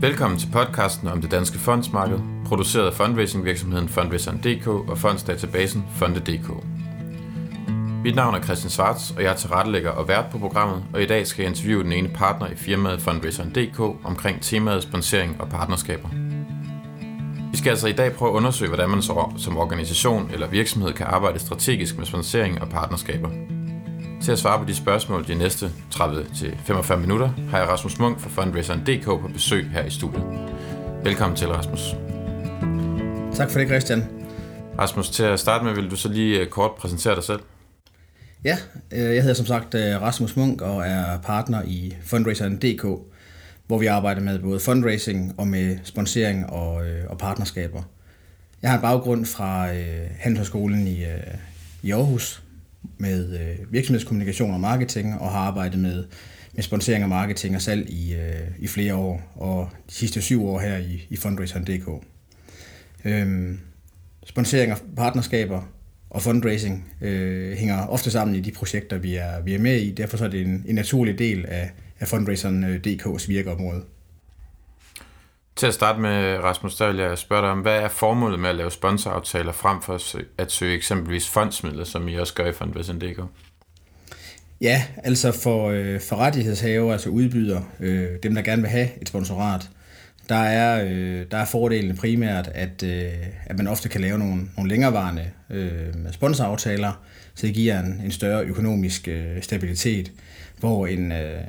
Velkommen til podcasten om det danske fondsmarked, produceret af fundraisingvirksomheden Fundraiseren.dk og fondsdatabasen Fonde.dk. Mit navn er Christian Svarts, og jeg er tilrettelægger og vært på programmet, og i dag skal jeg interviewe den ene partner i firmaet Fundraiseren.dk omkring temaet sponsering og partnerskaber. Vi skal altså i dag prøve at undersøge, hvordan man som organisation eller virksomhed kan arbejde strategisk med sponsering og partnerskaber. Til at svare på de spørgsmål de næste 30-45 minutter, har jeg Rasmus Munk fra Fundraiseren.dk på besøg her i studiet. Velkommen til, Rasmus. Tak for det, Christian. Rasmus, til at starte med, vil du så lige øh, kort præsentere dig selv? Ja, øh, jeg hedder som sagt øh, Rasmus Munk og er partner i Fundraiseren.dk, hvor vi arbejder med både fundraising og med sponsering og, og partnerskaber. Jeg har en baggrund fra Handelshøjskolen i, i Aarhus, med øh, virksomhedskommunikation og marketing, og har arbejdet med, med sponsering og marketing og salg i, øh, i flere år, og de sidste syv år her i, i fundraiseren.dk. Øhm, sponsering og partnerskaber og fundraising øh, hænger ofte sammen i de projekter, vi er, vi er med i. Derfor så er det en, en naturlig del af, af fundraiseren.dk's øh, virkeområde. Til at starte med, Rasmus, der vil jeg spørge dig om, hvad er formålet med at lave sponsoraftaler frem for at søge eksempelvis fondsmidler, som I også gør i Fundraising.dk? Ja, altså for, øh, for rettighedshaver, altså udbyder, øh, dem der gerne vil have et sponsorat, der er, øh, der er fordelen primært, at, øh, at man ofte kan lave nogle, nogle længerevarende øh, sponsoraftaler, så det giver en, en større økonomisk øh, stabilitet, hvor en, øh,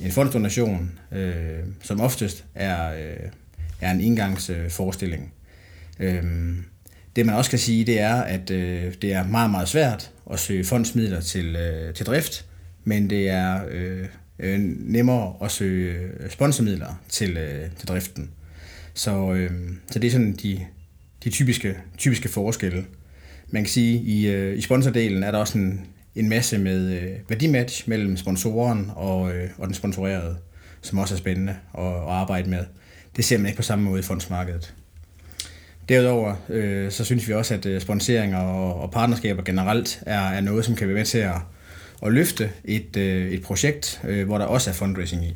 en fondsdonation, øh, som oftest er, øh, er en indgangsforestilling. Øhm, det man også kan sige, det er, at øh, det er meget, meget svært at søge fondsmidler til, øh, til drift, men det er øh, øh, nemmere at søge sponsormidler til, øh, til driften. Så, øh, så det er sådan de, de typiske, typiske forskelle. Man kan sige, at i, øh, i sponsordelen er der også en, en masse med øh, værdimatch mellem sponsoren og, øh, og den sponsorerede, som også er spændende at, at arbejde med. Det ser man ikke på samme måde i fondsmarkedet. Derudover øh, så synes vi også, at øh, sponsering og, og partnerskaber generelt er, er noget, som kan være med til at, at løfte et, øh, et projekt, øh, hvor der også er fundraising i.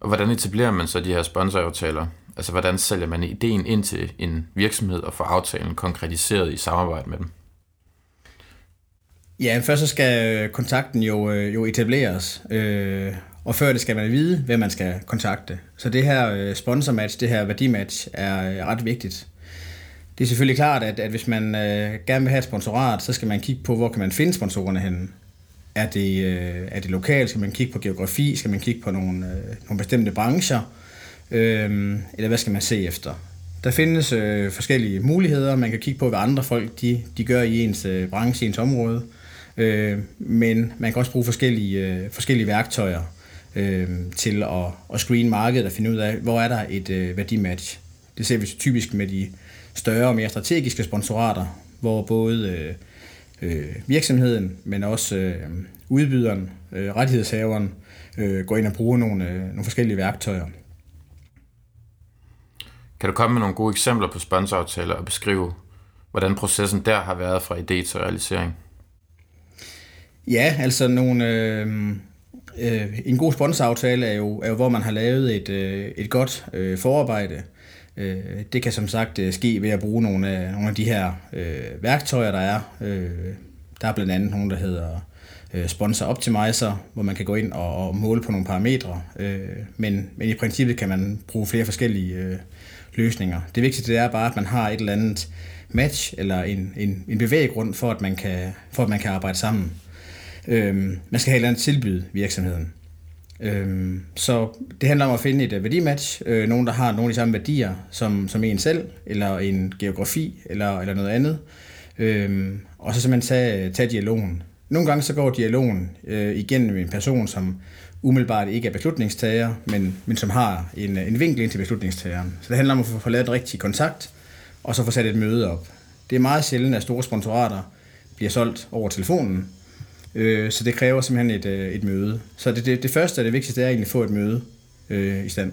Og hvordan etablerer man så de her sponsoraftaler? Altså hvordan sælger man ideen ind til en virksomhed og får aftalen konkretiseret i samarbejde med dem? Ja, først så skal kontakten jo, øh, jo etableres, øh, og før det skal man vide, hvem man skal kontakte. Så det her øh, sponsormatch, det her værdimatch, er øh, ret vigtigt. Det er selvfølgelig klart, at, at hvis man øh, gerne vil have et sponsorat, så skal man kigge på, hvor kan man finde sponsorerne henne. Er det, øh, er det lokalt? Skal man kigge på geografi? Skal man kigge på nogle, øh, nogle bestemte brancher? Øh, eller hvad skal man se efter? Der findes øh, forskellige muligheder. Man kan kigge på, hvad andre folk de, de gør i ens øh, branche, i ens område. Øh, men man kan også bruge forskellige, øh, forskellige værktøjer øh, til at, at screen markedet og finde ud af, hvor er der et øh, værdimatch. Det ser vi typisk med de større og mere strategiske sponsorater, hvor både øh, øh, virksomheden, men også øh, udbyderen, øh, rettighedshaveren, øh, går ind og bruger nogle, øh, nogle forskellige værktøjer. Kan du komme med nogle gode eksempler på sponsoraftaler og beskrive, hvordan processen der har været fra idé til realisering? Ja, altså nogle, øh, øh, en god sponsoraftale er jo, er jo, hvor man har lavet et, øh, et godt øh, forarbejde. Øh, det kan som sagt øh, ske ved at bruge nogle af, nogle af de her øh, værktøjer, der er. Øh, der er blandt andet nogle, der hedder øh, Sponsor Optimizer, hvor man kan gå ind og, og måle på nogle parametre. Øh, men, men i princippet kan man bruge flere forskellige øh, løsninger. Det vigtigste det er bare, at man har et eller andet match eller en, en, en bevæggrund for, at man kan, for at man kan arbejde sammen. Øhm, man skal have et eller andet tilbyde virksomheden. Øhm, så det handler om at finde et uh, værdimatch, øh, nogen der har nogle af de samme værdier som, som en selv, eller en geografi, eller, eller noget andet. Øhm, og så simpelthen tage, tage dialogen. Nogle gange så går dialogen øh, igennem en person, som umiddelbart ikke er beslutningstager, men, men som har en, øh, en vinkel ind til beslutningstageren. Så det handler om at få, få lavet en rigtig kontakt, og så få sat et møde op. Det er meget sjældent, at store sponsorater bliver solgt over telefonen, Øh, så det kræver simpelthen et, øh, et møde. Så det, det, det første og det vigtigste er egentlig at få et møde øh, i stand.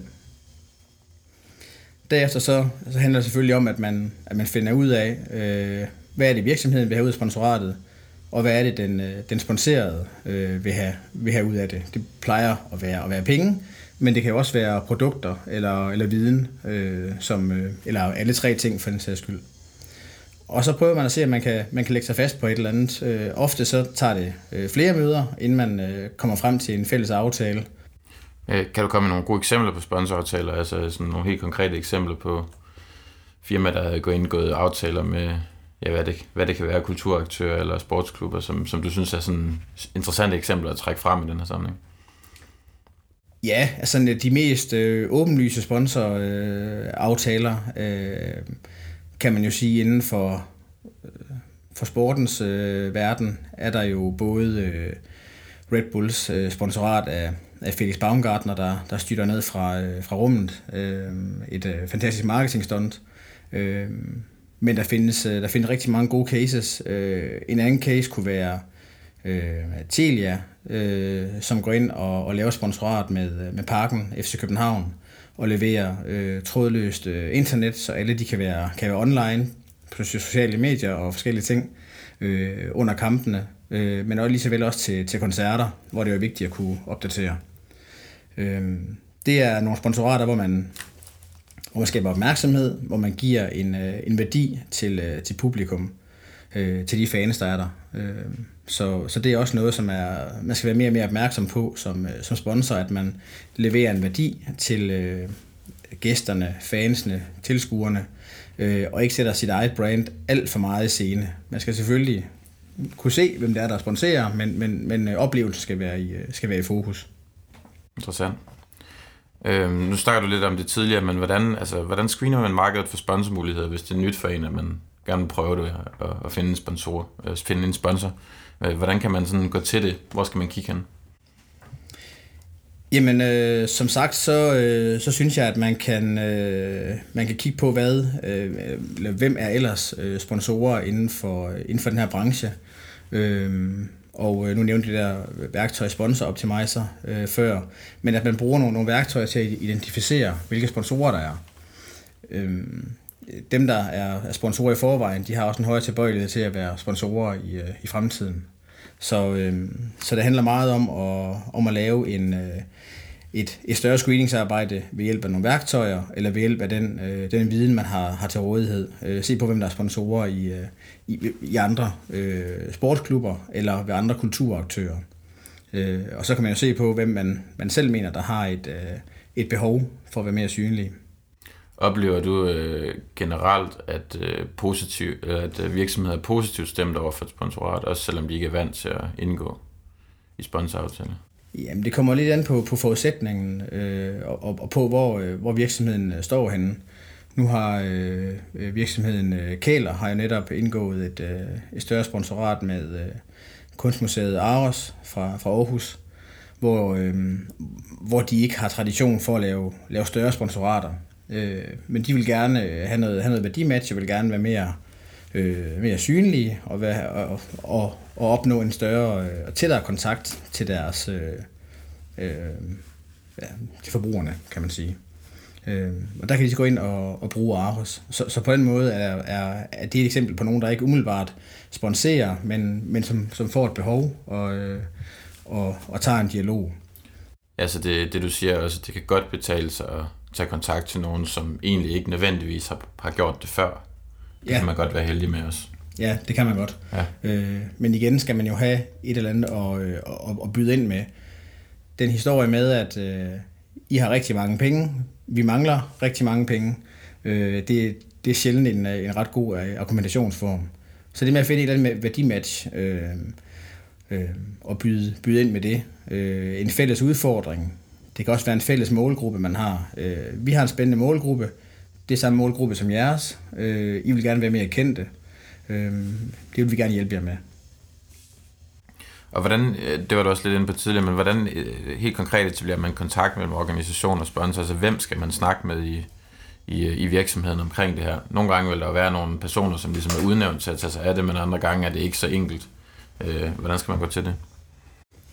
Derefter så, så handler det selvfølgelig om, at man, at man finder ud af, øh, hvad er det virksomheden vil have ud af sponsoratet, og hvad er det den, øh, den sponserede øh, vil, have, vil have ud af det. Det plejer at være, at være penge, men det kan jo også være produkter eller, eller viden, øh, som, øh, eller alle tre ting for den sags skyld. Og så prøver man at se, at man kan, man kan lægge sig fast på et eller andet. Øh, ofte så tager det øh, flere møder, inden man øh, kommer frem til en fælles aftale. Øh, kan du komme med nogle gode eksempler på sponsoraftaler, altså sådan nogle helt konkrete eksempler på firmaer, der er gået indgået aftaler med, ja, hvad, det, hvad det kan være, kulturaktører eller sportsklubber, som, som du synes er sådan interessante eksempler at trække frem i den her sammenhæng? Ja, altså de mest øh, åbenlyse sponsoraftaler øh, øh, kan man jo sige inden for, øh, for sportens øh, verden, er der jo både øh, Red Bulls øh, sponsorat af, af Felix Baumgartner, der, der styrer ned fra, øh, fra rummet. Øh, et øh, fantastisk marketingstunt. Øh, men der findes, øh, der findes rigtig mange gode cases. Øh, en anden case kunne være øh, Telia, øh, som går ind og, og laver sponsorat med, øh, med Parken, FC København, og levere øh, trådløst øh, internet, så alle de kan være, kan være online på sociale medier og forskellige ting øh, under kampene, øh, men også lige så vel også til, til koncerter, hvor det er vigtigt at kunne opdatere. Øh, det er nogle sponsorater, hvor man, hvor man skaber opmærksomhed, hvor man giver en, øh, en værdi til, øh, til publikum, øh, til de fans, der er der. Øh, så, så det er også noget, som er, man skal være mere og mere opmærksom på som, øh, som sponsor, at man leverer en værdi til øh, gæsterne, fansene, tilskuerne, øh, og ikke sætter sit eget brand alt for meget i scene. Man skal selvfølgelig kunne se, hvem det er, der sponsorer, men, men, men øh, oplevelsen skal være i, øh, skal være i fokus. Interessant. Øhm, nu snakker du lidt om det tidligere, men hvordan, altså, hvordan screener man markedet for sponsormuligheder, hvis det er nyt for en, at man gerne vil prøve det og, og finde en sponsor, øh, finde en sponsor? Øh, hvordan kan man sådan gå til det? Hvor skal man kigge hen? Jamen, øh, som sagt, så, øh, så synes jeg, at man kan, øh, man kan kigge på, hvad, øh, eller hvem er ellers øh, sponsorer inden for, øh, inden for den her branche. Øh, og øh, nu nævnte det der værktøj Sponsor Optimizer øh, før, men at man bruger nogle, nogle værktøjer til at identificere, hvilke sponsorer der er. Øh, dem, der er sponsorer i forvejen, de har også en højere tilbøjelighed til at være sponsorer i, øh, i fremtiden. Så, øh, så det handler meget om at, om at lave en, øh, et, et større screeningsarbejde ved hjælp af nogle værktøjer, eller ved hjælp af den, øh, den viden, man har, har til rådighed. Øh, se på, hvem der er sponsorer i, øh, i, i andre øh, sportsklubber, eller ved andre kulturaktører. Øh, og så kan man jo se på, hvem man, man selv mener, der har et, øh, et behov for at være mere synlig. Oplever du øh, generelt, at, øh, positiv, at øh, virksomheder er positivt stemt over for et sponsorat, også selvom de ikke er vant til at indgå i sponsoraftaler? Jamen, det kommer lidt an på, på forudsætningen øh, og, og på, hvor, øh, hvor virksomheden øh, står henne. Nu har øh, virksomheden øh, Kæler har jo netop indgået et, øh, et større sponsorat med øh, Kunstmuseet Aros fra, fra Aarhus, hvor, øh, hvor de ikke har tradition for at lave, lave større sponsorater. Øh, men de vil gerne øh, have noget, have noget værdimatch, og vil gerne være mere, øh, mere synlige og, være, og, og, og opnå en større øh, og tættere kontakt til deres øh, øh, ja, til forbrugerne, kan man sige. Øh, og der kan de så gå ind og, og bruge Aarhus. Så, så på den måde er, er, er det et eksempel på nogen, der ikke umiddelbart sponserer, men, men som, som får et behov og, øh, og, og tager en dialog. Altså det, det du siger, også, det kan godt betale sig at tage kontakt til nogen, som egentlig ikke nødvendigvis har, har gjort det før. Det ja. kan man godt være heldig med os. Ja, det kan man godt. Ja. Øh, men igen skal man jo have et eller andet at, at, at, at byde ind med. Den historie med, at øh, I har rigtig mange penge, vi mangler rigtig mange penge, øh, det, det er sjældent en, en ret god øh, argumentationsform. Så det med at finde et eller andet værdimatch øh, øh, og byde, byde ind med det. Øh, en fælles udfordring, det kan også være en fælles målgruppe, man har. Øh, vi har en spændende målgruppe. Det er samme målgruppe som jeres. Øh, I vil gerne være mere kendte. Øh, det vil vi gerne hjælpe jer med. Og hvordan, øh, det var du også lidt inde på tidligere, men hvordan øh, helt konkret etablerer man kontakt mellem organisation og sponsor? Altså hvem skal man snakke med i, i, øh, i virksomheden omkring det her? Nogle gange vil der være nogle personer, som ligesom er udnævnt til at tage sig af det, men andre gange er det ikke så enkelt. Hvordan skal man gå til det?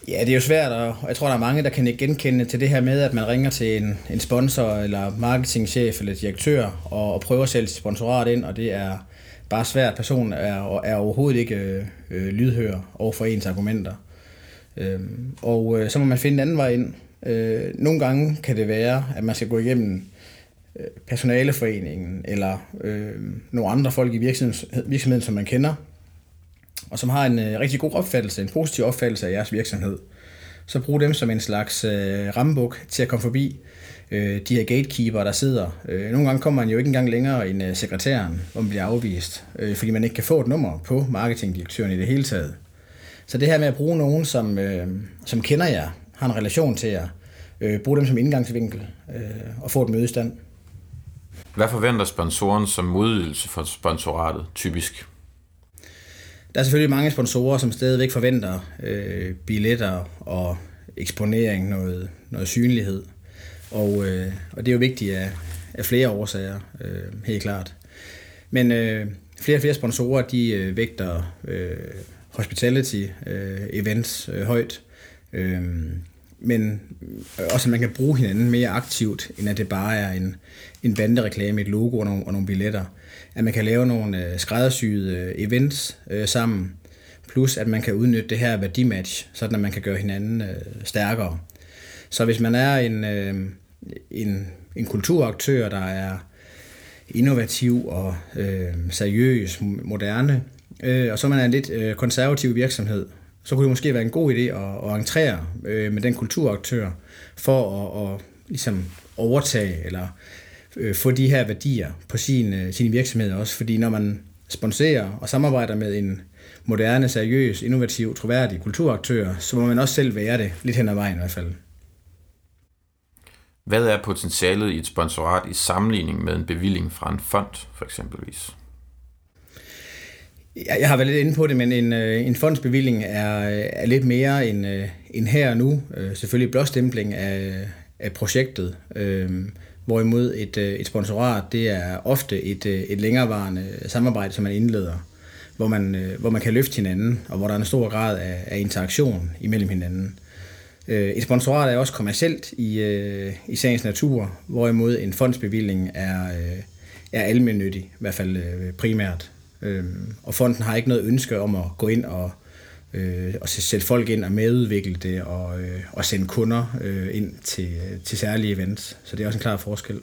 Ja, det er jo svært, og jeg tror, der er mange, der kan genkende til det her med, at man ringer til en, en sponsor, eller marketingchef, eller direktør, og, og prøver at sælge sit sponsorat ind, og det er bare svært. Personen er, er overhovedet ikke øh, lydhør over for ens argumenter. Øhm, og øh, så må man finde en anden vej ind. Øh, nogle gange kan det være, at man skal gå igennem øh, personaleforeningen eller øh, nogle andre folk i virksomheden, virksomheden, som man kender, og som har en øh, rigtig god opfattelse, en positiv opfattelse af jeres virksomhed. Så brug dem som en slags øh, rambuk til at komme forbi øh, de her gatekeeper, der sidder. Øh, nogle gange kommer man jo ikke engang længere end øh, sekretæren, hvor man bliver afvist, øh, fordi man ikke kan få et nummer på marketingdirektøren i det hele taget. Så det her med at bruge nogen, som, øh, som kender jer, har en relation til jer, øh, brug dem som indgangsvinkel øh, og få et møde i stand. Hvad forventer sponsoren som modydelse for sponsoratet typisk? Der er selvfølgelig mange sponsorer, som stadigvæk forventer øh, billetter og eksponering, noget, noget synlighed. Og, øh, og det er jo vigtigt af, af flere årsager, øh, helt klart. Men øh, flere og flere sponsorer, de øh, vægter øh, hospitality øh, events øh, højt. Øh, men også at man kan bruge hinanden mere aktivt, end at det bare er en, en bandereklame, et logo og nogle, og nogle billetter. At man kan lave nogle øh, skræddersyede øh, events øh, sammen, plus at man kan udnytte det her værdimatch, sådan at man kan gøre hinanden stærkere. Så hvis man er en, en, en kulturaktør, der er innovativ og øh, seriøs, moderne, øh, og så man er en lidt øh, konservativ virksomhed, så kunne det måske være en god idé at, at entrere øh, med den kulturaktør for at, at ligesom overtage eller øh, få de her værdier på sin, øh, sin virksomhed også. Fordi når man sponsorer og samarbejder med en moderne, seriøs, innovativ, troværdig kulturaktør, så må man også selv være det, lidt hen ad vejen i hvert fald. Hvad er potentialet i et sponsorat i sammenligning med en bevilling fra en fond, for eksempelvis? Jeg har været lidt inde på det, men en, øh, en fondsbevilling er, er lidt mere end, øh, end her og nu. Øh, selvfølgelig blåstempling af, af projektet, hvorimod et, øh, et sponsorat, det er ofte et, øh, et længerevarende samarbejde, som man indleder, hvor man, øh, hvor man kan løfte hinanden, og hvor der er en stor grad af, af interaktion imellem hinanden. Et sponsorat er også kommercielt i, i sagens natur, hvorimod en fondsbevilling er, er almennyttig, i hvert fald primært. Øhm, og fonden har ikke noget ønske om at gå ind og, øh, og sætte folk ind og medudvikle det og, øh, og sende kunder øh, ind til, til særlige events. Så det er også en klar forskel.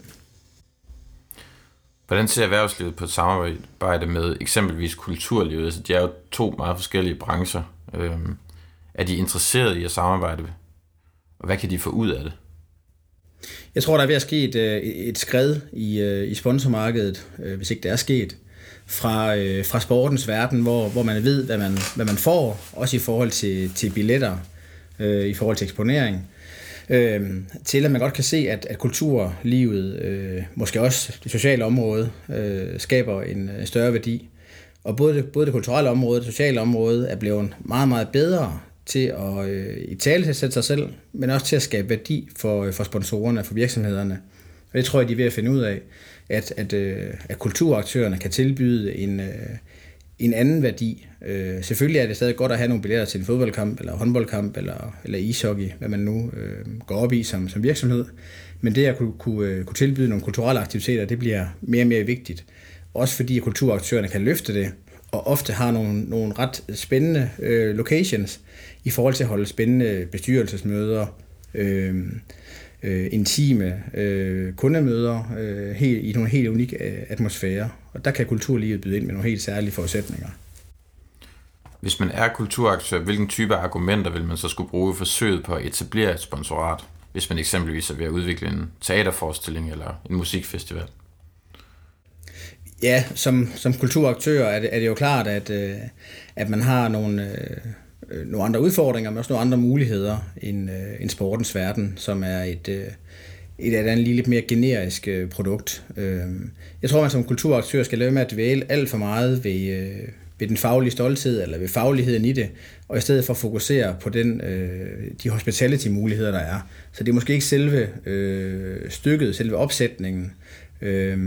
Hvordan ser erhvervslivet på et samarbejde med eksempelvis kulturlivet? Altså, de er jo to meget forskellige brancher. Øhm, er de interesserede i at samarbejde? Og hvad kan de få ud af det? Jeg tror, der er ved at ske et, øh, et skred i, øh, i sponsormarkedet, øh, hvis ikke det er sket fra, øh, fra sportens verden, hvor, hvor man ved, hvad man, hvad man får, også i forhold til, til billetter, øh, i forhold til eksponering, øh, til at man godt kan se, at, at kulturlivet, øh, måske også det sociale område, øh, skaber en større værdi. Og både det, både det kulturelle område og det sociale område er blevet meget, meget bedre til at øh, i tale til at sætte sig selv, men også til at skabe værdi for, øh, for sponsorerne, for virksomhederne. Og det tror jeg, de er ved at finde ud af at, at, øh, at kulturaktørerne kan tilbyde en, øh, en anden værdi. Øh, selvfølgelig er det stadig godt at have nogle billetter til en fodboldkamp, eller håndboldkamp, eller, eller ishockey, hvad man nu øh, går op i som, som virksomhed. Men det at kunne, kunne, øh, kunne tilbyde nogle kulturelle aktiviteter, det bliver mere og mere vigtigt. Også fordi at kulturaktørerne kan løfte det, og ofte har nogle, nogle ret spændende øh, locations i forhold til at holde spændende bestyrelsesmøder, øh, øh, intime øh, kundemøder øh, helt, i nogle helt unikke øh, atmosfære. Og der kan kulturlivet byde ind med nogle helt særlige forudsætninger. Hvis man er kulturaktør, hvilken type argumenter vil man så skulle bruge i forsøget på at etablere et sponsorat, hvis man eksempelvis er ved at udvikle en teaterforestilling eller en musikfestival? Ja, som, som kulturaktør er det, er det jo klart, at, øh, at man har nogle, øh, Øh, nogle andre udfordringer, men også nogle andre muligheder end, øh, end sportens verden, som er et, øh, et eller andet lige lidt mere generisk øh, produkt. Øh, jeg tror, man som kulturaktør skal lade med at dvæle alt for meget ved, øh, ved den faglige stolthed eller ved fagligheden i det, og i stedet for at fokusere på den, øh, de hospitality-muligheder, der er. Så det er måske ikke selve øh, stykket, selve opsætningen, øh,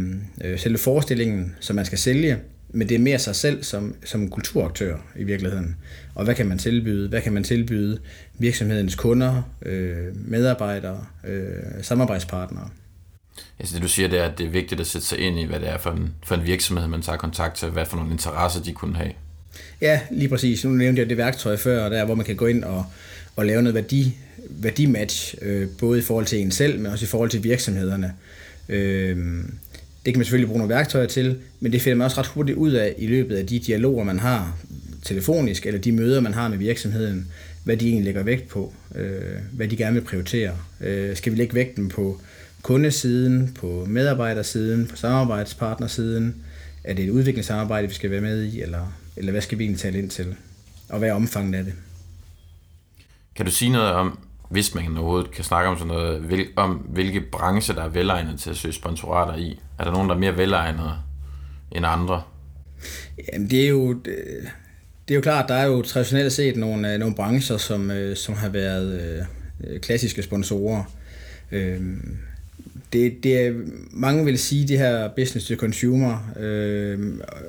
øh selve forestillingen, som man skal sælge, men det er mere sig selv som, som kulturaktør i virkeligheden. Og hvad kan man tilbyde? Hvad kan man tilbyde virksomhedens kunder, øh, medarbejdere, øh, samarbejdspartnere? Altså det du siger, det er, at det er vigtigt at sætte sig ind i, hvad det er for en, for en virksomhed, man tager kontakt til, hvad for nogle interesser de kunne have. Ja, lige præcis. Nu nævnte jeg det værktøj før, der hvor man kan gå ind og, og lave noget værdi, værdimatch, øh, både i forhold til en selv, men også i forhold til virksomhederne. Øh, det kan man selvfølgelig bruge nogle værktøjer til, men det finder man også ret hurtigt ud af i løbet af de dialoger, man har telefonisk, eller de møder, man har med virksomheden, hvad de egentlig lægger vægt på, øh, hvad de gerne vil prioritere. Øh, skal vi lægge vægten på kundesiden, på medarbejdersiden, på samarbejdspartnersiden? Er det et udviklingssamarbejde, vi skal være med i, eller, eller hvad skal vi egentlig tale ind til? Og hvad er omfanget af det? Kan du sige noget om, hvis man overhovedet kan snakke om sådan noget, hvil, om hvilke brancher, der er velegnet til at søge sponsorater i? Er der nogen, der er mere velegnede end andre? Jamen, det er jo... Det, er jo klart, der er jo traditionelt set nogle, øh, nogle brancher, som, øh, som har været øh, øh klassiske sponsorer. Øh, det, det er, mange vil sige, det her business to consumer øh,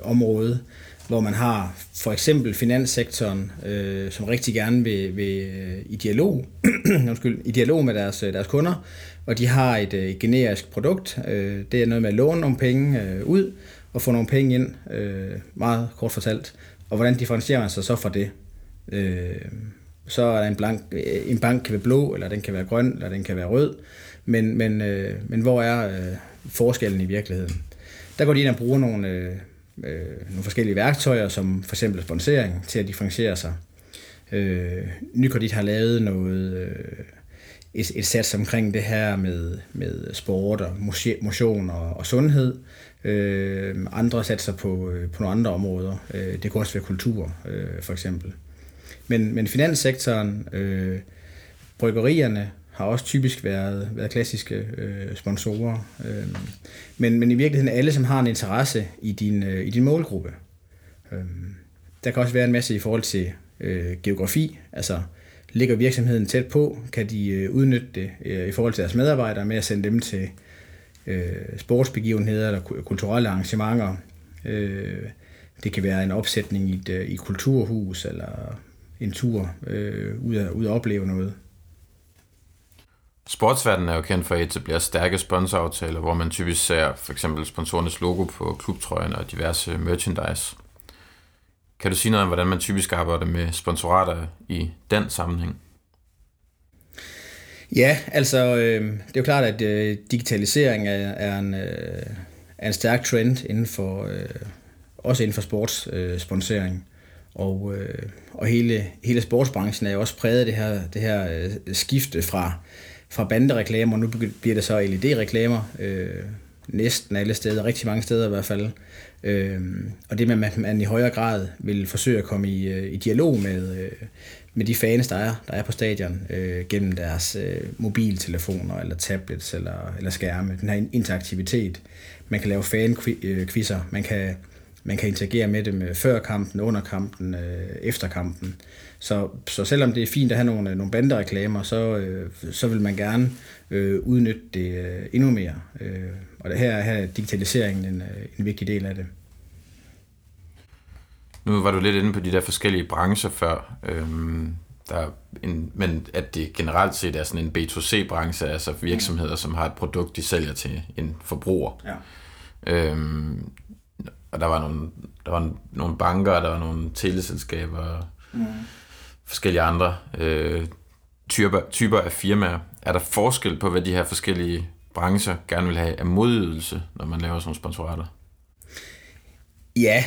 område, hvor man har for eksempel finanssektoren, øh, som rigtig gerne vil, vil i dialog, undskyld, i dialog med deres, deres kunder, og de har et, et generisk produkt. Øh, det er noget med at låne nogle penge øh, ud og få nogle penge ind, øh, meget kort fortalt. Og hvordan differentierer man sig så fra det? Øh, så er en, blank, øh, en bank kan være blå, eller den kan være grøn, eller den kan være rød. Men, men, øh, men hvor er øh, forskellen i virkeligheden? Der går de ind og bruger nogle, øh, øh, nogle forskellige værktøjer, som for eksempel sponsering, til at differentiere sig. Øh, Nykredit har lavet noget, øh, et, et sats omkring det her med, med sport og motion og, og sundhed. Øh, andre satser på, øh, på nogle andre områder. Øh, det kunne også være kultur, øh, for eksempel. Men, men finanssektoren, øh, bryggerierne, har også typisk været, været klassiske øh, sponsorer. Øh, men, men i virkeligheden alle, som har en interesse i din, øh, i din målgruppe. Øh, der kan også være en masse i forhold til øh, geografi, altså ligger virksomheden tæt på, kan de øh, udnytte det øh, i forhold til deres medarbejdere med at sende dem til øh, sportsbegivenheder eller kulturelle arrangementer. Øh, det kan være en opsætning i et, øh, i et kulturhus eller en tur øh, ud, at, ud at opleve noget. Sportsverdenen er jo kendt for at etablere stærke sponsoraftaler, hvor man typisk ser for eksempel sponsorernes logo på klubtrøjen og diverse merchandise. Kan du sige noget om, hvordan man typisk arbejder med sponsorater i den sammenhæng? Ja, altså øh, det er jo klart, at øh, digitalisering er, er, en, øh, er en stærk trend inden for, øh, også inden for sportssponsorering. Øh, og, øh, og hele, hele sportsbranchen er jo også præget af det her, det her øh, skifte fra, fra bandereklamer, nu bliver det så LED-reklamer, øh, næsten alle steder, rigtig mange steder i hvert fald. Øh, og det med, at man i højere grad vil forsøge at komme i, øh, i dialog med, øh, med de fans, der er, der er på stadion, øh, gennem deres øh, mobiltelefoner, eller tablets, eller, eller skærme. Den her interaktivitet. Man kan lave fan-quizzer, øh, man kan, man kan interagere med dem øh, før kampen, under kampen, øh, efter kampen. Så, så selvom det er fint at have nogle, øh, nogle bandereklamer, så, øh, så vil man gerne øh, udnytte det øh, endnu mere. Øh, og det her, her er digitaliseringen en, en vigtig del af det. Nu var du lidt inde på de der forskellige brancher før, øhm, der en, men at det generelt set er sådan en B2C-branche, altså virksomheder, som har et produkt, de sælger til en forbruger. Ja. Øhm, og der var nogle, der var nogle banker, der var nogle teleselskaber, mm. forskellige andre øh, typer, typer af firmaer. Er der forskel på, hvad de her forskellige brancher gerne vil have af modydelse, når man laver sådan sponsorater? Ja,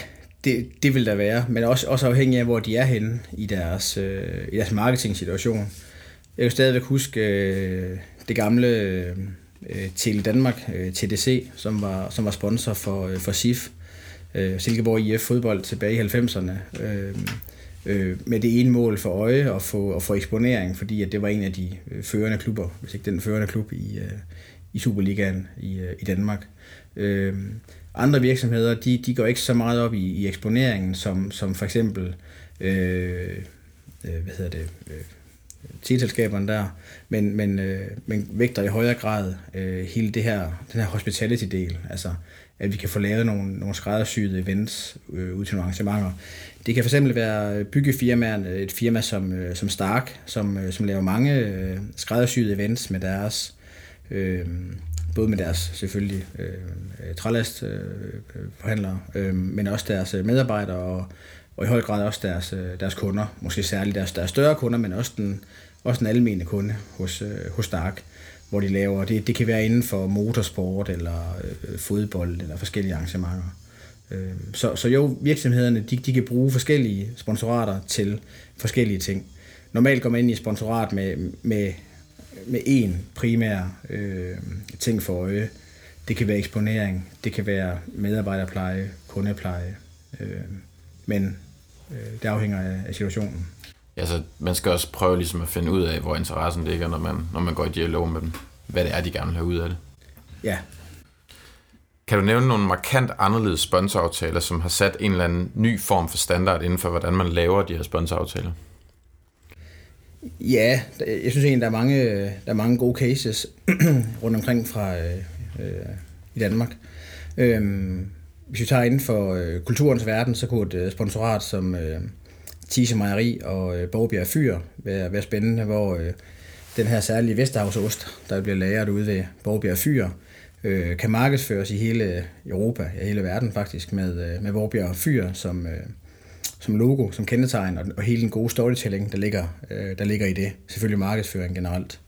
det, det vil der være, men også, også afhængig af, hvor de er henne i deres, øh, i deres marketing-situation. Jeg kan stadigvæk huske øh, det gamle øh, øh til Danmark, øh, TDC, som var, som var sponsor for, øh, for SIF, øh, Silkeborg IF fodbold tilbage i 90'erne. Øh, øh, med det ene mål for øje at få, at få eksponering, fordi at det var en af de øh, førende klubber, hvis ikke den førende klub i, øh, i Superligaen i, øh, i Danmark. Øh, andre virksomheder, de, de går ikke så meget op i, i eksponeringen, som, som for eksempel øh, øh, hvad hedder det, øh, teleselskaberne der, men, men, øh, men vægter i højere grad øh, hele det her, den her hospitality-del, altså at vi kan få lavet nogle, nogle skræddersyede events øh, ud til nogle arrangementer. Det kan fx være byggefirmaer, et firma som, øh, som Stark, som, øh, som laver mange øh, skræddersyede events med deres øh, både med deres selvfølgelig øh, trælastforhandlere, øh, forhandlere, øh, men også deres øh, medarbejdere og, og i høj grad også deres, øh, deres kunder, måske særligt deres, deres større kunder, men også den, også den almene kunde hos, øh, hos Dark, hvor de laver, det, det kan være inden for motorsport eller øh, fodbold eller forskellige arrangementer. Øh, så, så jo, virksomhederne de, de kan bruge forskellige sponsorater til forskellige ting. Normalt går man ind i sponsorat med, med, med én primær øh, ting for øje. Det kan være eksponering, det kan være medarbejderpleje, kundepleje, øh, men øh, det afhænger af, af situationen. Altså, man skal også prøve ligesom at finde ud af, hvor interessen ligger, når man, når man går i dialog med dem. Hvad det er, de gerne vil have ud af det. Ja, kan du nævne nogle markant anderledes sponsoraftaler, som har sat en eller anden ny form for standard inden for, hvordan man laver de her sponsoraftaler? Ja, jeg synes egentlig, der er mange, der er mange gode cases rundt omkring fra øh, øh, i Danmark. Øhm, hvis vi tager inden for øh, kulturens verden, så kunne et øh, sponsorat som øh, Tise Mejeri og øh, Borgbjerg Fyr være, være spændende, hvor øh, den her særlige Vesterhavsost, der bliver lagret ude ved Borgbjerg Fyr, øh, kan markedsføres i hele Europa, ja hele verden faktisk, med, øh, med Borgbjerg Fyr som, øh, som logo, som kendetegn, og, og hele den gode storytelling, der ligger, øh, der ligger i det. Selvfølgelig markedsføring generelt.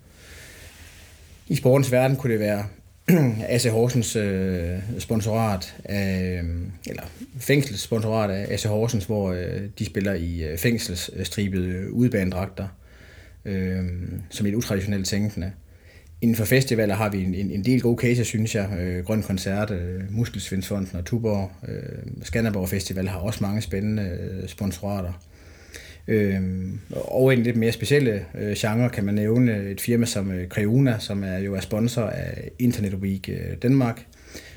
I sportens verden kunne det være AC Horsens øh, sponsorat af, øh, eller fængselssponsorat af AC Horsens, hvor øh, de spiller i øh, fængselsstribede udbanedragter, øh, som et utraditionelt tænkende. Inden for festivaler har vi en, en, en del gode cases, synes jeg. Øh, Grøn Koncert, øh, Muskelsvindsfonden og Tuborg. Øh, Skanderborg Festival har også mange spændende øh, sponsorater. Øh, og en lidt mere specielle øh, genre kan man nævne et firma som øh, Creuna, som er jo er sponsor af Internet Week øh, Danmark,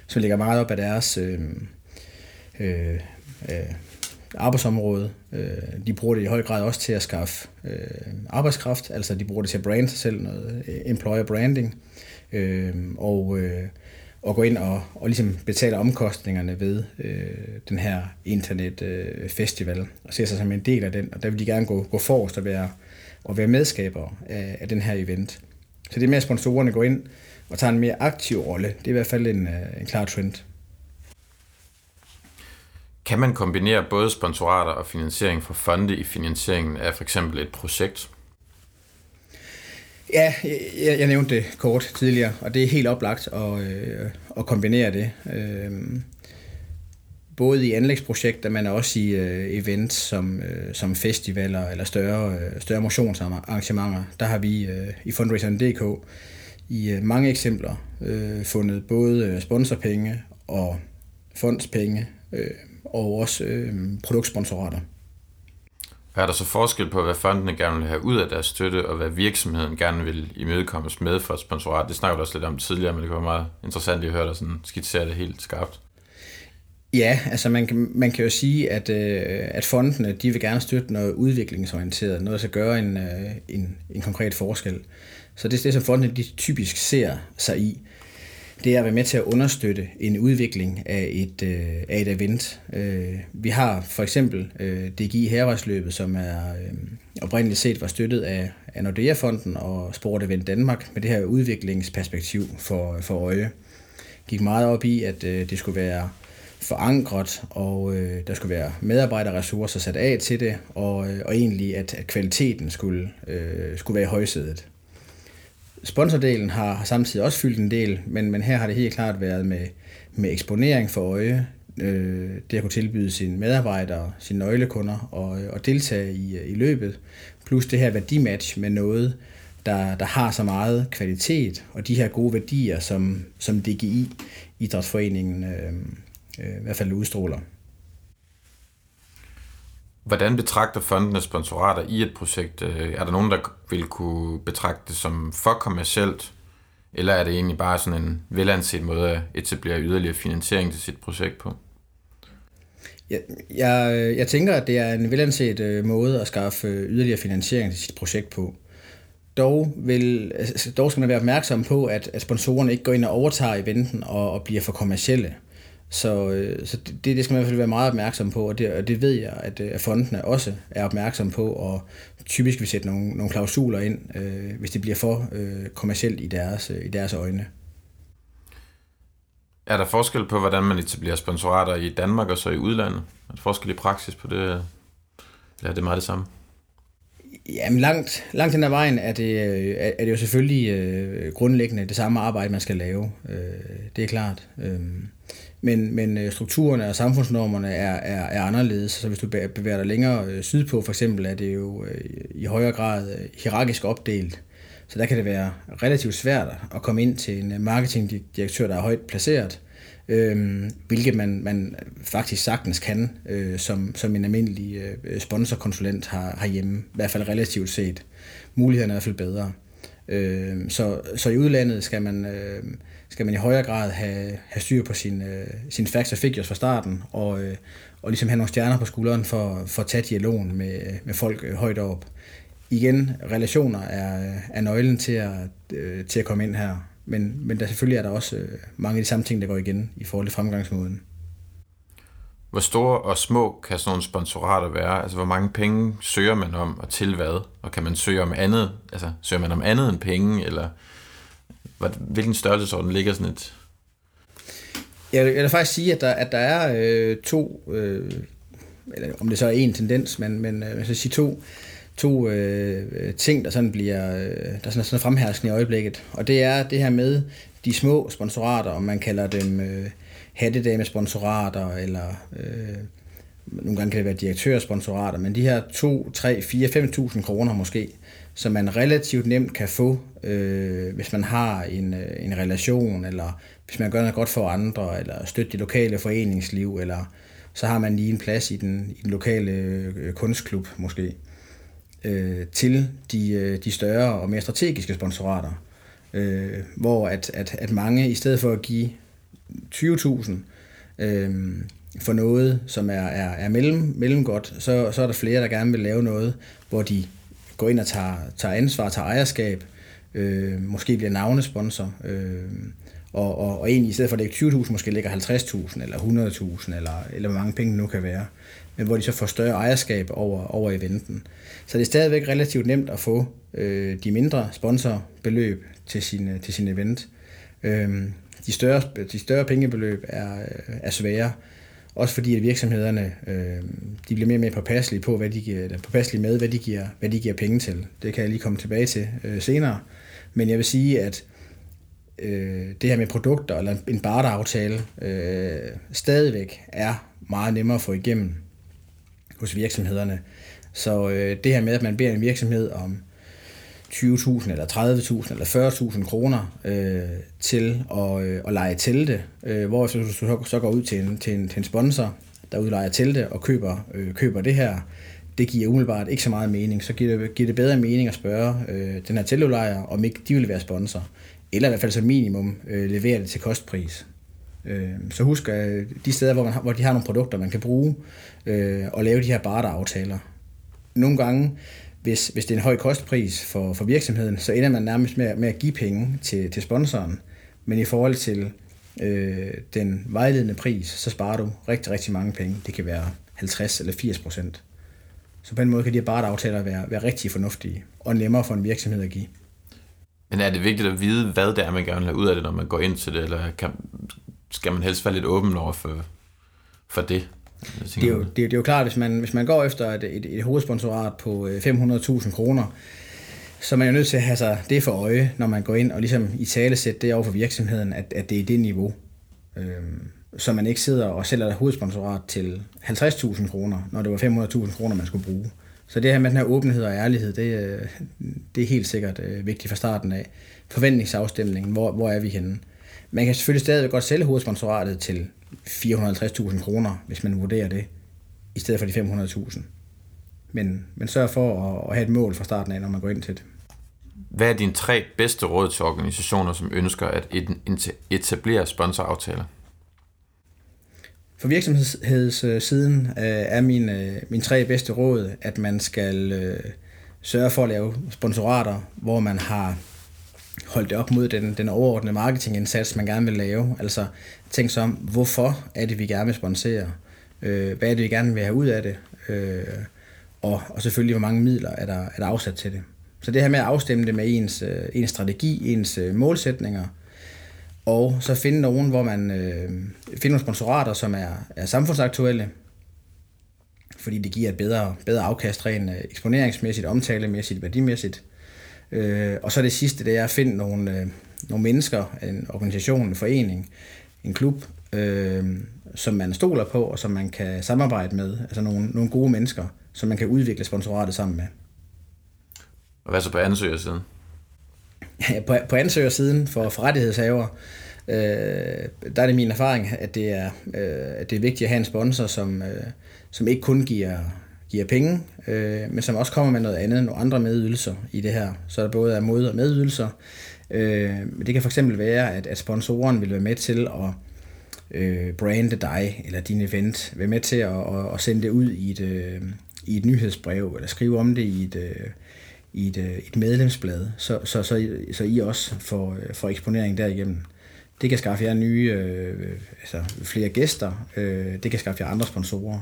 som ligger meget op af deres øh, øh, øh, arbejdsområde. Øh, de bruger det i høj grad også til at skaffe øh, arbejdskraft, altså de bruger det til at brande sig selv, noget øh, employer branding, og, og gå ind og, og ligesom betale omkostningerne ved den her internetfestival, og se sig som en del af den, og der vil de gerne gå, gå forrest og være, og være medskabere af, af den her event. Så det er med, at sponsorerne går ind og tager en mere aktiv rolle. Det er i hvert fald en, en klar trend. Kan man kombinere både sponsorater og finansiering fra fonde i finansieringen af for eksempel et projekt? Ja, jeg, jeg nævnte det kort tidligere, og det er helt oplagt at, øh, at kombinere det. Øh, både i anlægsprojekter, men også i øh, events som, øh, som festivaler eller større, øh, større motionsarrangementer. Der har vi øh, i fundraiseren.dk i øh, mange eksempler øh, fundet både sponsorpenge og fondspenge øh, og også øh, produktsponsorater. Er der så forskel på, hvad fondene gerne vil have ud af deres støtte, og hvad virksomheden gerne vil imødekommes med for et sponsorat? Det snakker du også lidt om tidligere, men det være meget interessant at høre dig sådan skitsere det helt skarpt. Ja, altså man kan, man kan jo sige, at, øh, at fondene de vil gerne støtte noget udviklingsorienteret, noget der skal gøre en, øh, en, en konkret forskel. Så det er det, som fondene de typisk ser sig i det er at være med til at understøtte en udvikling af et, øh, af et event. Øh, vi har for eksempel øh, DGI Hervejsløbet, som er øh, oprindeligt set var støttet af, af Nordea-fonden og Sport Event Danmark med det her udviklingsperspektiv for, for øje. Gik meget op i, at øh, det skulle være forankret, og øh, der skulle være medarbejderressourcer sat af til det, og, øh, og egentlig, at, at kvaliteten skulle, øh, skulle være i højsædet. Sponsordelen har, har samtidig også fyldt en del, men, men her har det helt klart været med, med eksponering for øje, øh, det at kunne tilbyde sine medarbejdere, sine nøglekunder og, og deltage i, i løbet, plus det her værdimatch med noget, der, der har så meget kvalitet, og de her gode værdier, som, som DGI, Idrætsforeningen, øh, øh, i hvert fald udstråler. Hvordan betragter fondene sponsorater i et projekt? Øh, er der nogen, der vil kunne betragte det som for kommercielt, eller er det egentlig bare sådan en velanset måde at etablere yderligere finansiering til sit projekt på? Jeg, jeg, jeg tænker, at det er en velanset øh, måde at skaffe øh, yderligere finansiering til sit projekt på. Dog, vil, altså, dog skal man være opmærksom på, at, at sponsorerne ikke går ind og overtager eventen og, og bliver for kommercielle. Så, øh, så det, det skal man i hvert fald være meget opmærksom på, og det, og det ved jeg, at, øh, at fondene også er opmærksom på, og typisk vil sætte nogle, nogle klausuler ind, øh, hvis det bliver for øh, kommercielt i deres, øh, i deres øjne. Er der forskel på, hvordan man etablerer sponsorater i Danmark og så i udlandet? Er der forskel i praksis på det? Eller er det meget det samme? Jamen langt, langt hen ad vejen er det, øh, er det jo selvfølgelig øh, grundlæggende det samme arbejde, man skal lave. Øh, det er klart. Øh, men, men øh, strukturerne og samfundsnormerne er, er, er anderledes. Så hvis du bevæger dig længere øh, sydpå, for eksempel, er det jo øh, i højere grad hierarkisk opdelt. Så der kan det være relativt svært at komme ind til en marketingdirektør, der er højt placeret, øh, hvilket man, man faktisk sagtens kan, øh, som, som en almindelig øh, sponsorkonsulent har, har hjemme, i hvert fald relativt set. Mulighederne er i hvert fald bedre. Øh, så, så i udlandet skal man, øh, skal man i højere grad have, have styr på sin, øh, sin facts og figures fra starten, og, øh, og ligesom have nogle stjerner på skulderen for, for at tage dialogen med, med folk øh, højt op. Igen, relationer er, øh, er nøglen til at, øh, til at komme ind her. Men, men der selvfølgelig er der også øh, mange af de samme ting, der går igen i forhold til fremgangsmåden. Hvor store og små kan sådan nogle sponsorater være? Altså, hvor mange penge søger man om, og til hvad? Og kan man søge om andet? Altså, søger man om andet end penge, eller hvilken størrelsesorden ligger sådan et? Jeg vil, jeg vil faktisk sige, at der, at der er øh, to, øh, eller om det så er en tendens, men, men øh, jeg vil sige to, to øh, ting, der sådan bliver øh, der sådan, sådan fremherskende i øjeblikket. Og det er det her med de små sponsorater, om man kalder dem øh, hattedame-sponsorater, eller øh, nogle gange kan det være direktørsponsorater, men de her 2, 3, 4, 5.000 kroner måske, som man relativt nemt kan få, øh, hvis man har en, øh, en relation, eller hvis man gør noget godt for andre, eller støtter det lokale foreningsliv, eller så har man lige en plads i den, i den lokale øh, kunstklub måske, øh, til de, øh, de større og mere strategiske sponsorater, øh, hvor at, at, at mange, i stedet for at give 20.000 øh, for noget, som er, er, er mellem, mellem godt, så, så er der flere, der gerne vil lave noget, hvor de går ind og tager, tager ansvar, tager ejerskab, øh, måske bliver navnesponsor, øh, og, og, og egentlig i stedet for at lægge 20.000, måske lægger 50.000 eller 100.000, eller, eller hvor mange penge det nu kan være, men hvor de så får større ejerskab over, over eventen. Så det er stadigvæk relativt nemt at få øh, de mindre sponsorbeløb til sin, til sin event. Øh, de, større, de større pengebeløb er, øh, er svære, også fordi at virksomhederne øh, de bliver mere og mere påpasselige på, hvad de giver, påpasselige med, hvad de, giver, hvad de giver penge til. Det kan jeg lige komme tilbage til øh, senere. Men jeg vil sige, at øh, det her med produkter eller en barteraftale øh, stadigvæk er meget nemmere at få igennem hos virksomhederne. Så øh, det her med, at man beder en virksomhed om 20.000 eller 30.000 eller 40.000 kroner øh, til at, øh, at lege telte, øh, hvor så, så, så går ud til en, til, en, til en sponsor, der udlejer telte og køber, øh, køber det her, det giver umiddelbart ikke så meget mening. Så giver det, giver det bedre mening at spørge øh, den her teltudlejer, om ikke de vil være sponsor. Eller i hvert fald som minimum øh, levere det til kostpris. Øh, så husk, øh, de steder, hvor, man hvor de har nogle produkter, man kan bruge, øh, og lave de her barter-aftaler. Nogle gange hvis, hvis det er en høj kostpris for, for virksomheden, så ender man nærmest med, med at give penge til, til sponsoren. Men i forhold til øh, den vejledende pris, så sparer du rigtig, rigtig mange penge. Det kan være 50 eller 80 procent. Så på den måde kan de her aftaler være, være rigtig fornuftige og nemmere for en virksomhed at give. Men er det vigtigt at vide, hvad det er, man gerne vil have ud af det, når man går ind til det, eller kan, skal man helst være lidt åben over for, for det? Det er, jo, det, er, det er jo klart, hvis man, hvis man går efter et, et, et hovedsponsorat på 500.000 øh, kroner, så man er jo nødt til at have sig det for øje, når man går ind og ligesom i tale sætte det over for virksomheden, at, at det er det niveau. Øhm, så man ikke sidder og sælger et hovedsponsorat til 50.000 kroner, når det var 500.000 kroner, man skulle bruge. Så det her med den her åbenhed og ærlighed, det, øh, det er helt sikkert øh, vigtigt fra starten af. Forventningsafstemningen, hvor, hvor er vi henne? Man kan selvfølgelig stadig godt sælge hovedsponsoratet til 450.000 kroner, hvis man vurderer det, i stedet for de 500.000. Men, men sørg for at, at have et mål fra starten af, når man går ind til det. Hvad er dine tre bedste råd til organisationer, som ønsker at etablere sponsoraftaler? For virksomhedssiden øh, er mine, øh, mine tre bedste råd, at man skal øh, sørge for at lave sponsorater, hvor man har holdt det op mod den, den overordnede marketingindsats, man gerne vil lave. Altså tænk så om, hvorfor er det, vi gerne vil sponsere? Øh, hvad er det, vi gerne vil have ud af det? Øh, og, og selvfølgelig, hvor mange midler er der, er der afsat til det. Så det her med at afstemme det med ens, øh, ens strategi, ens øh, målsætninger, og så finde nogen, hvor man øh, finder nogle sponsorater, som er, er samfundsaktuelle, fordi det giver et bedre, bedre afkast rent øh, eksponeringsmæssigt, omtalemæssigt, værdimæssigt. Øh, og så det sidste, det er at finde nogle, øh, nogle mennesker, en organisation, en forening, en klub, øh, som man stoler på, og som man kan samarbejde med. Altså nogle, nogle gode mennesker, som man kan udvikle sponsoratet sammen med. Og hvad så på ansøgersiden? på, på ansøgersiden for forrettighedshaver, øh, der er det min erfaring, at det er, øh, at det er vigtigt at have en sponsor, som, øh, som ikke kun giver, giver penge, øh, men som også kommer med noget andet, nogle andre medydelser i det her. Så der både er mod- og medydelser. Øh, det kan fx være, at, at sponsoren vil være med til at øh, brande dig eller din event, være med til at, at, at sende det ud i et, øh, i et nyhedsbrev, eller skrive om det i et, øh, i et, øh, et medlemsblad, så, så, så, så I også får, øh, får eksponering derigennem. Det kan skaffe jer nye, øh, altså flere gæster, øh, det kan skaffe jer andre sponsorer.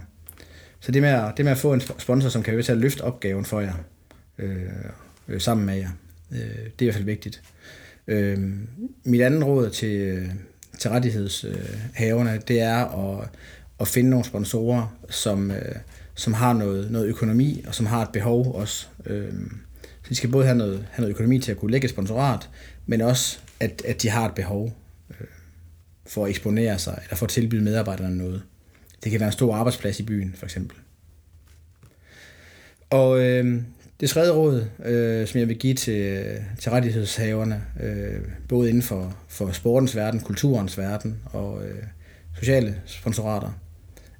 Så det med at, det med at få en sponsor, som kan være til at løfte opgaven for jer, øh, øh, sammen med jer, øh, det er i hvert fald vigtigt. Øh, mit andet råd til, øh, til rettighedshaverne, øh, det er at, at finde nogle sponsorer, som, øh, som har noget, noget økonomi, og som har et behov også. Øh, så de skal både have noget, have noget økonomi til at kunne lægge et sponsorat, men også, at, at de har et behov øh, for at eksponere sig, eller for at tilbyde medarbejderne noget. Det kan være en stor arbejdsplads i byen, for eksempel. Og øh, det tredje råd, øh, som jeg vil give til, til rettighedshaverne, øh, både inden for, for sportens verden, kulturens verden og øh, sociale sponsorater,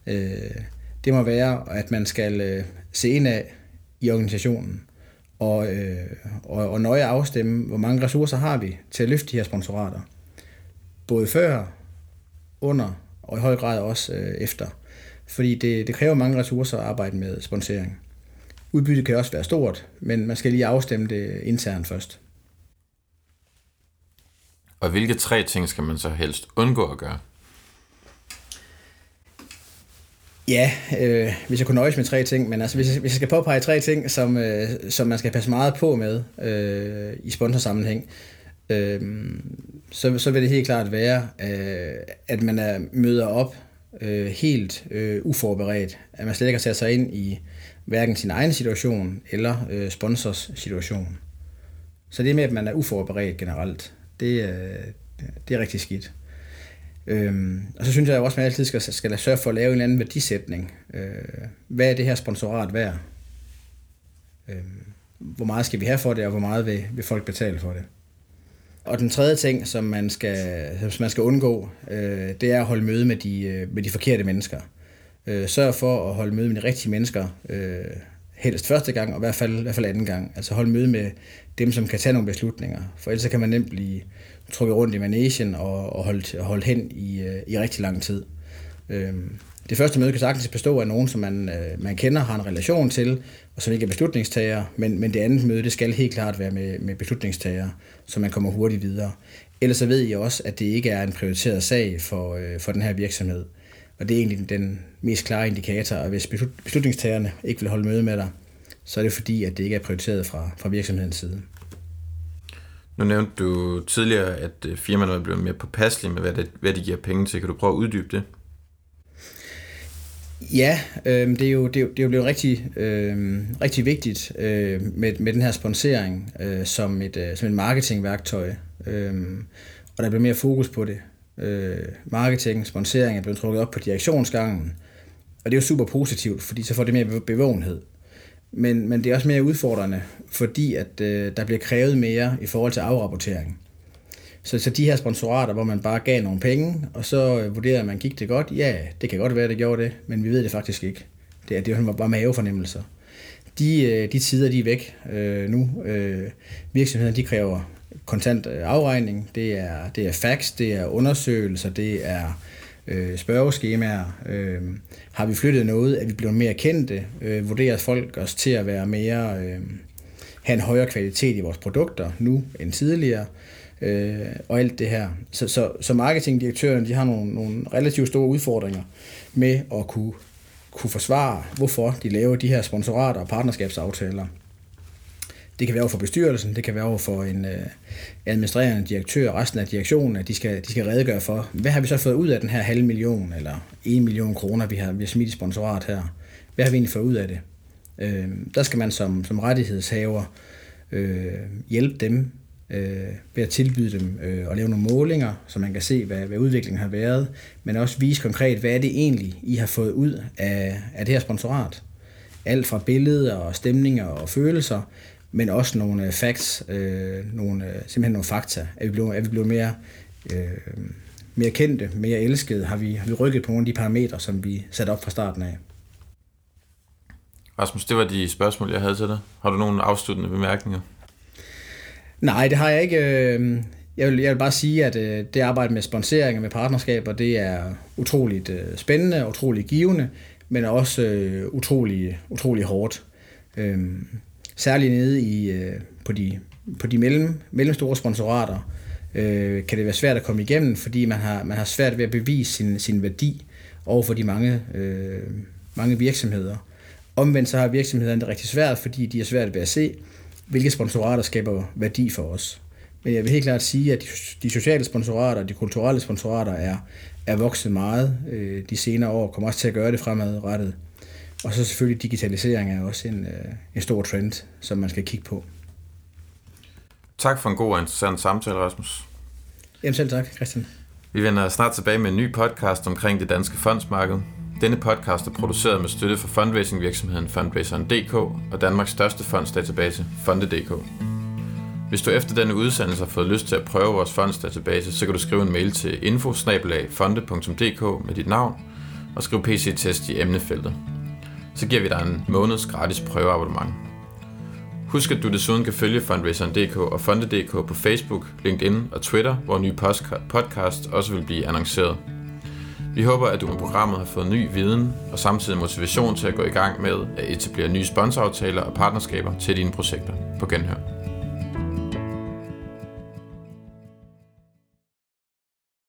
øh, det må være, at man skal øh, se ind af i organisationen og, øh, og, og nøje afstemme, hvor mange ressourcer har vi til at løfte de her sponsorater. Både før, under og i høj grad også øh, efter. Fordi det, det kræver mange ressourcer at arbejde med sponsering. Udbyttet kan også være stort, men man skal lige afstemme det internt først. Og hvilke tre ting skal man så helst undgå at gøre? Ja, øh, hvis jeg kunne nøjes med tre ting, men altså, hvis, jeg, hvis jeg skal påpege tre ting, som, øh, som man skal passe meget på med øh, i sponsorsammenhæng, øh, så, så vil det helt klart være, øh, at man er, møder op øh, helt øh, uforberedt, at man slet ikke har sat sig ind i hverken sin egen situation eller øh, sponsors situation. Så det med, at man er uforberedt generelt, det, øh, det er rigtig skidt. Øhm, og så synes jeg også, at man altid skal, skal sørge for at lave en eller anden værdisætning. Øh, hvad er det her sponsorat værd? Øh, hvor meget skal vi have for det, og hvor meget vil, vil folk betale for det? Og den tredje ting, som man skal, som man skal undgå, øh, det er at holde møde med de, øh, med de forkerte mennesker. Øh, sørg for at holde møde med de rigtige mennesker, øh, helst første gang, og i hvert fald, i hvert fald anden gang. Altså holde møde med dem, som kan tage nogle beslutninger. For ellers kan man nemt blive trukket rundt i managen og, og holdt, holdt hen i, øh, i rigtig lang tid. Øh, det første møde kan sagtens bestå af nogen, som man, øh, man kender, har en relation til, og som ikke er beslutningstager, men, men det andet møde, det skal helt klart være med, med beslutningstager, så man kommer hurtigt videre. Ellers så ved jeg også, at det ikke er en prioriteret sag for, øh, for den her virksomhed. Og det er egentlig den mest klare indikator, at hvis beslutningstagerne ikke vil holde møde med dig, så er det fordi, at det ikke er prioriteret fra, fra virksomhedens side. Nu nævnte du tidligere, at øh, firmaerne er blevet mere påpasselige med, hvad, det, hvad de giver penge til. Kan du prøve at uddybe det? Ja, øh, det, er jo, det, er jo, det er jo blevet rigtig, øh, rigtig vigtigt øh, med, med den her sponsering øh, som, et, øh, som et marketingværktøj. Øh, og der bliver mere fokus på det. Øh, marketing, sponsering er blevet trukket op på direktionsgangen. Og det er jo super positivt, fordi så får det mere bevågenhed. Men, men det er også mere udfordrende, fordi at øh, der bliver krævet mere i forhold til afrapportering. Så, så de her sponsorater, hvor man bare gav nogle penge, og så øh, vurderede man, gik det godt? Ja, det kan godt være, det gjorde det, men vi ved det faktisk ikke. Det, er, det var bare mavefornemmelser. De, øh, de tider, de er væk øh, nu. Øh, virksomheden, de kræver kontant øh, afregning. Det er, det er fax, det er undersøgelser, det er øh, spørgeskemaer. Øh, har vi flyttet noget? Er vi blevet mere kendte? Øh, vurderer folk os til at være mere, øh, have en højere kvalitet i vores produkter nu end tidligere? Øh, Øh, og alt det her. Så, så, så marketingdirektørerne de har nogle, nogle relativt store udfordringer med at kunne, kunne forsvare, hvorfor de laver de her sponsorater og partnerskabsaftaler. Det kan være over for bestyrelsen, det kan være over for en øh, administrerende direktør og resten af direktionen, at de skal, de skal redegøre for, hvad har vi så fået ud af den her halv million eller en million kroner, vi har, vi har smidt i sponsorat her? hvad har vi egentlig fået ud af det? Øh, der skal man som, som rettighedshaver øh, hjælpe dem øh, ved at tilbyde dem øh, at lave nogle målinger, så man kan se, hvad, hvad udviklingen har været, men også vise konkret, hvad er det egentlig, I har fået ud af, af det her sponsorat. Alt fra billeder og stemninger og følelser, men også nogle øh, facts, øh, nogle, øh, simpelthen nogle fakta. Er vi blevet, er vi blevet mere, øh, mere kendte, mere elskede? Har vi, har vi rykket på nogle af de parametre, som vi satte op fra starten af? Rasmus, det var de spørgsmål, jeg havde til dig. Har du nogle afsluttende bemærkninger? Nej, det har jeg ikke. Øhm, jeg vil, jeg vil bare sige, at øh, det arbejde med sponsering og med partnerskaber, det er utroligt øh, spændende, utroligt givende, men også øh, utrolig, utrolig hårdt. Øhm, Særligt nede i, på de, på de mellem, mellemstore sponsorater kan det være svært at komme igennem, fordi man har, man har svært ved at bevise sin, sin værdi over for de mange, mange virksomheder. Omvendt så har virksomhederne det rigtig svært, fordi de er svært ved at se, hvilke sponsorater skaber værdi for os. Men jeg vil helt klart sige, at de sociale sponsorater og de kulturelle sponsorater er, er vokset meget øh, de senere år, kommer også til at gøre det fremadrettet. Og så selvfølgelig digitalisering er også en, øh, en stor trend, som man skal kigge på. Tak for en god og interessant samtale, Rasmus. Jamen selv tak, Christian. Vi vender snart tilbage med en ny podcast omkring det danske fondsmarked. Denne podcast er produceret med støtte fra fundraising-virksomheden Fundraiseren.dk og Danmarks største fondsdatabase, Fonde.dk. Hvis du efter denne udsendelse har fået lyst til at prøve vores fondsdatabase, så kan du skrive en mail til info med dit navn og skrive PC-test i emnefeltet. Så giver vi dig en måneds gratis prøveabonnement. Husk, at du desuden kan følge Fundraiseren.dk og Fonde.dk på Facebook, LinkedIn og Twitter, hvor nye podcast også vil blive annonceret. Vi håber, at du med programmet har fået ny viden og samtidig motivation til at gå i gang med at etablere nye sponsoraftaler og partnerskaber til dine projekter. På genhør.